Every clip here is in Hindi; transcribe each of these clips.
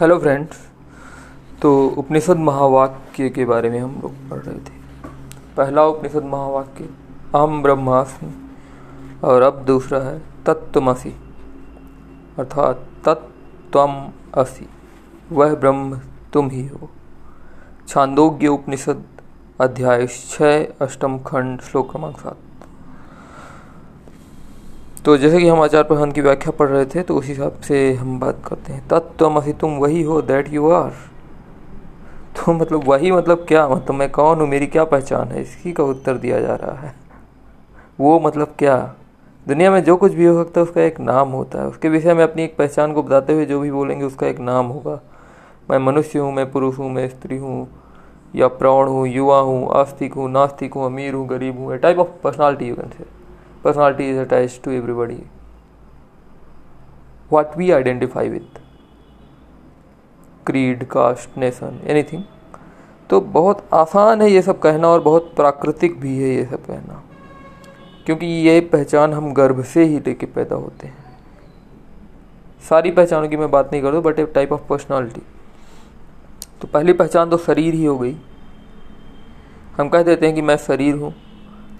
हेलो फ्रेंड्स तो उपनिषद महावाक्य के बारे में हम लोग पढ़ रहे थे। पहला उपनिषद महावाक्य अहम ब्रह्मास्मि और अब दूसरा है तत्वमसि अर्थात तत्वम असि, वह ब्रह्म तुम ही हो। छांदोग्य उपनिषद अध्याय छः, अष्टम खंड, श्लोक क्रमांक सात। तो जैसे कि हम आचार्य प्रधान की व्याख्या पढ़ रहे थे तो उस हिसाब से हम बात करते हैं। तत्वमसि तुम वही हो दैट यू आर तो मतलब वही मतलब क्या? मतलब मैं कौन हूँ? मेरी क्या पहचान है? इसी का उत्तर दिया जा रहा है। वो मतलब क्या? दुनिया में जो कुछ भी हो सकता है, उसका एक नाम होता है। उसके विषय में अपनी एक पहचान को बताते हुए जो भी बोलेंगे, उसका एक नाम होगा। मैं मनुष्य हूँ, मैं पुरुष हूँ, मैं स्त्री हूँ, या प्रौढ़ हूँ, युवा हूँ, आस्तिक हूँ, नास्तिक हूँ, अमीर हूँ, गरीब हूँ a type of personality you can say personality is attached to everybody. What we identify with. Creed, caste, nation, anything. तो बहुत आसान है ये सब कहना और बहुत प्राकृतिक भी है ये सब कहना। क्योंकि ये पहचान हम गर्भ से ही लेके पैदा होते हैं। सारी पहचानों की मैं बात नहीं कर but a type of personality तो पहली पहचान तो शरीर ही हो गई। हम कह देते हैं कि मैं शरीर हूँ।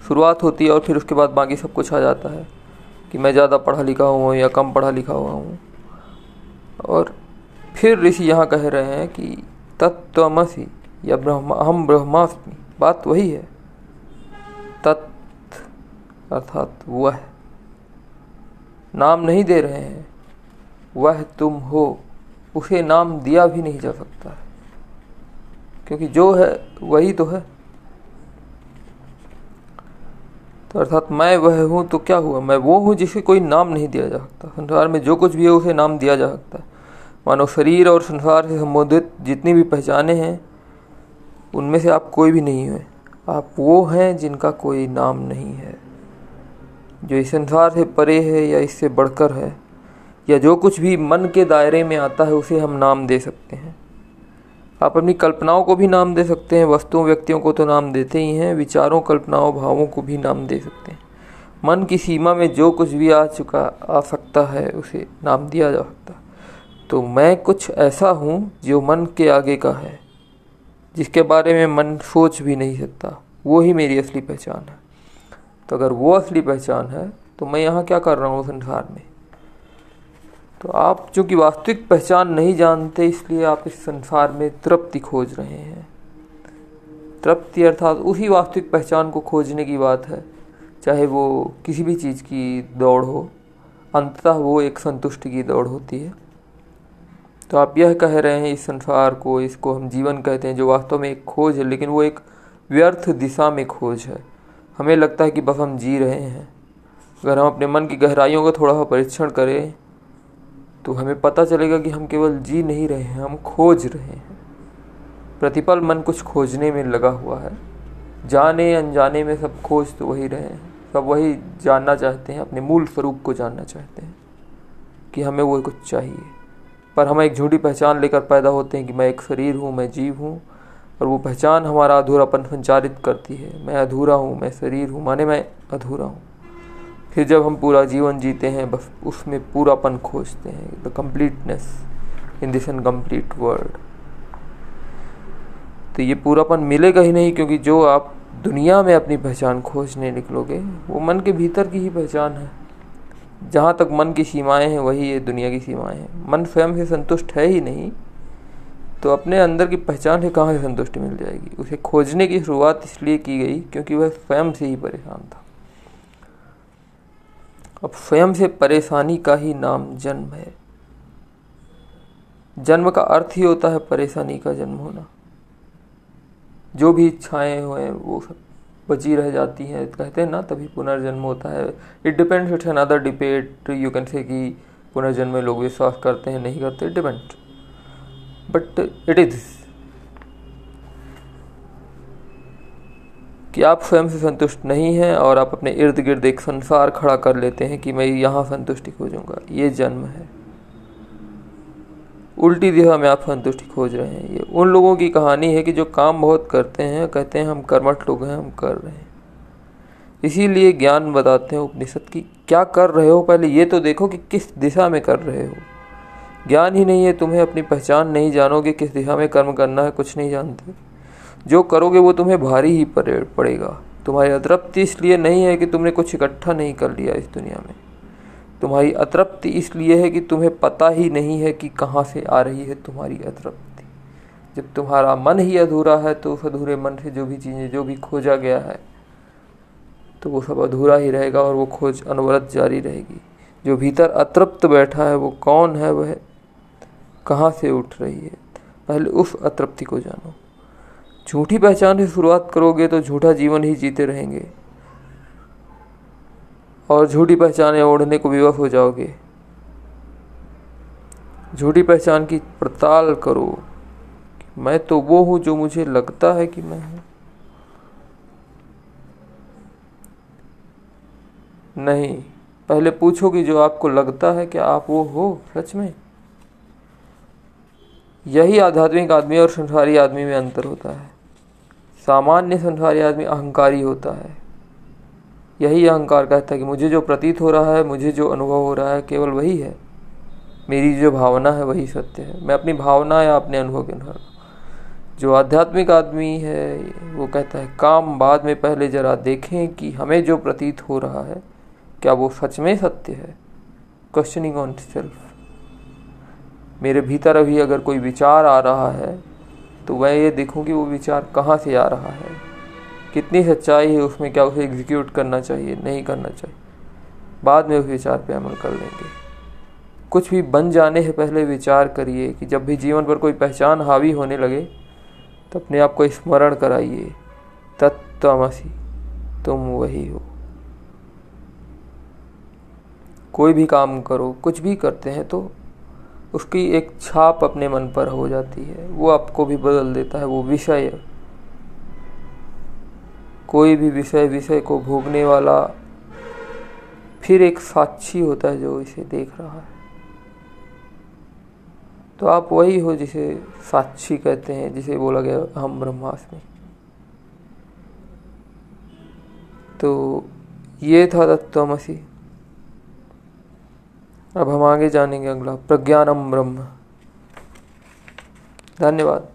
शुरुआत होती है और फिर उसके बाद बाकी सब कुछ आ जाता है कि मैं ज़्यादा पढ़ा लिखा हुआ हूँ या कम पढ़ा लिखा हुआ हूँ। और फिर ऋषि यहाँ कह रहे हैं कि तत्वमसी या ब्रह्मा हम ब्रह्मास्मि, बात वही है। तत् अर्थात वह। नाम नहीं दे रहे हैं। वह तुम हो। उसे नाम दिया भी नहीं जा सकता। है क्योंकि जो है, वही तो है। तो अर्थात मैं वह हूँ तो क्या हुआ? मैं वो हूँ जिसे कोई नाम नहीं दिया जा सकता। संसार में जो कुछ भी है, उसे नाम दिया जा सकता है। मानो शरीर और संसार से संबोधित जितनी भी पहचाने हैं, उनमें से आप कोई भी नहीं हुए आप वो हैं जिनका कोई नाम नहीं है। जो इस संसार से परे है या इससे बढ़कर है, या जो कुछ भी मन के दायरे में आता है, उसे हम नाम दे सकते हैं। आप अपनी कल्पनाओं को भी नाम दे सकते हैं, वस्तुओं, व्यक्तियों को तो नाम देते ही हैं, विचारों, कल्पनाओं, भावों को भी नाम दे सकते हैं। मन की सीमा में जो कुछ भी आ चुका, आ सकता है, उसे नाम दिया जा सकता। तो मैं कुछ ऐसा हूँ जो मन के आगे का है, जिसके बारे में मन सोच भी नहीं सकता। वो ही मेरी असली पहचान है। तो अगर वो असली पहचान है तो मैं यहाँ क्या कर रहा हूँ संसार में? तो आप चूँकि वास्तविक पहचान नहीं जानते, इसलिए आप इस संसार में तृप्ति खोज रहे हैं। तृप्ति अर्थात उसी वास्तविक पहचान को खोजने की बात है, चाहे वो किसी भी चीज़ की दौड़ हो, अंततः वो एक संतुष्टि की दौड़ होती है। तो आप यह कह रहे हैं, इस संसार को, इसको हम जीवन कहते हैं, जो वास्तव में एक खोज है, लेकिन वो एक व्यर्थ दिशा में खोज है। हमें लगता है कि बस हम जी रहे हैं। अगर हम अपने मन की गहराइयों का थोड़ा सा परीक्षण करें तो हमें पता चलेगा कि हम केवल जी नहीं रहे हैं, हम खोज रहे हैं। प्रतिपल मन कुछ खोजने में लगा हुआ है। जाने अनजाने में सब खोज तो वही रहे हैं। सब वही जानना चाहते हैं, अपने मूल स्वरूप को जानना चाहते हैं कि हमें वो कुछ चाहिए। पर हम एक झूठी पहचान लेकर पैदा होते हैं कि मैं एक शरीर हूँ, मैं जीव हूँ, और वो पहचान हमारा अधूरापन संचारित करती है। मैं अधूरा हूँ, मैं शरीर हूँ, माने मैं अधूरा हूँ। फिर जब हम पूरा जीवन जीते हैं, बस उसमें पूरापन खोजते हैं। The completeness in this incomplete world तो ये पूरापन मिलेगा ही नहीं, क्योंकि जो आप दुनिया में अपनी पहचान खोजने निकलोगे, वो मन के भीतर की ही पहचान है। जहाँ तक मन की सीमाएँ हैं, वही ये दुनिया की सीमाएँ हैं। मन स्वयं से संतुष्ट है ही नहीं तो अपने अंदर की पहचान से कहाँ से संतुष्टि मिल जाएगी? उसे खोजने की शुरुआत इसलिए की गई, क्योंकि वह स्वयं से ही परेशान था। अब स्वयं से परेशानी का ही नाम जन्म है। जन्म का अर्थ ही होता है परेशानी का जन्म होना। जो भी इच्छाएँ हुए वो सब बची रह जाती हैं। कहते हैं ना, तभी पुनर्जन्म होता है। It depends it's another debate you can say कि पुनर्जन्म में लोग विश्वास करते हैं, नहीं करते। डिपेंड बट इट इज़ कि आप स्वयं से संतुष्ट नहीं हैं और आप अपने इर्द गिर्द एक संसार खड़ा कर लेते हैं कि मैं यहाँ संतुष्टि खोजूँगा। ये जन्म है। उल्टी दिशा में आप संतुष्टि खोज रहे हैं। ये उन लोगों की कहानी है कि जो काम बहुत करते हैं, कहते हैं हम कर्मठ लोग हैं, हम कर रहे हैं। इसीलिए ज्ञान बताते हैं उपनिषद की, क्या कर रहे हो? पहले ये तो देखो कि किस दिशा में कर रहे हो। ज्ञान ही नहीं है, तुम्हें अपनी पहचान नहीं जानोगे, किस दिशा में कर्म करना है, कुछ नहीं जानते। जो करोगे वो तुम्हें भारी ही पड़ेगा। तुम्हारी अतृप्ति इसलिए नहीं है कि तुमने कुछ इकट्ठा नहीं कर लिया इस दुनिया में। तुम्हारी अतृप्ति इसलिए है कि तुम्हें पता ही नहीं है कि कहाँ से आ रही है तुम्हारी अतृप्ति। जब तुम्हारा मन ही अधूरा है तो उस अधूरे मन से जो भी चीज़ें, जो भी खोजा गया है तो वो सब अधूरा ही रहेगा और वो खोज अनवरत जारी रहेगी। जो भीतर अतृप्त बैठा है, वो कौन है वह? कहाँ से उठ रही है? पहले उस अतृप्ति को जानो। झूठी पहचान से शुरुआत करोगे तो झूठा जीवन ही जीते रहेंगे। और झूठी पहचाने ओढ़ने को विवश हो जाओगे। झूठी पहचान की पड़ताल करो मैं तो वो हूँ जो मुझे लगता है कि मैं हूँ। नहीं, पहले पूछो कि जो आपको लगता है कि आप वो हो, सच में? यही आध्यात्मिक आदमी और संसारी आदमी में अंतर होता है। सामान्य संसारी आदमी अहंकारी होता है। यही अहंकार कहता है कि मुझे जो प्रतीत हो रहा है, मुझे जो अनुभव हो रहा है, केवल वही है। मेरी जो भावना है, वही सत्य है। मैं अपनी भावना या अपने अनुभव के अनुसार। जो आध्यात्मिक आदमी है, वो कहता है, काम बाद में पहले जरा देखें कि हमें जो प्रतीत हो रहा है, क्या वो सच में सत्य है? क्वेश्चनिंग ऑन सेल्फ मेरे भीतर अभी अगर कोई विचार आ रहा है तो मैं ये देखूँ कि वो विचार कहाँ से आ रहा है। कितनी सच्चाई है उसमें क्या उसे एग्जीक्यूट करना चाहिए, नहीं करना चाहिए। बाद में उस विचार पे अमल कर लेंगे। कुछ भी बन जाने से पहले विचार करिए कि जब भी जीवन पर कोई पहचान हावी होने लगे तो अपने आप को स्मरण कराइए। तत्वमसी तुम वही हो। कोई भी काम करो, कुछ भी करते हैं तो उसकी एक छाप अपने मन पर हो जाती है। वो आपको भी बदल देता है, वो विषय। कोई भी विषय विषय को भोगने वाला फिर एक साक्षी होता है जो इसे देख रहा है। तो आप वही हो जिसे साक्षी कहते हैं, जिसे बोला गया हम ब्रह्मास्मि। तो ये था तत्वमसी अब हम आगे जानेंगे अगला प्रज्ञानम ब्रह्म। धन्यवाद।